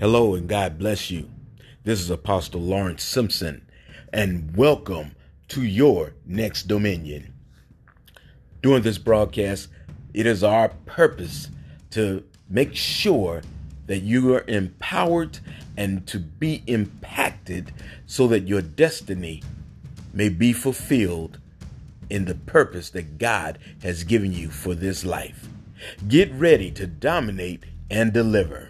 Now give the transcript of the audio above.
Hello and God bless you. This is Apostle Lawrence Simpson, and welcome to your next dominion. During this broadcast, it is our purpose to make sure that you are empowered and to be impacted so that your destiny may be fulfilled in the purpose that God has given you for this life. Get ready to dominate and deliver.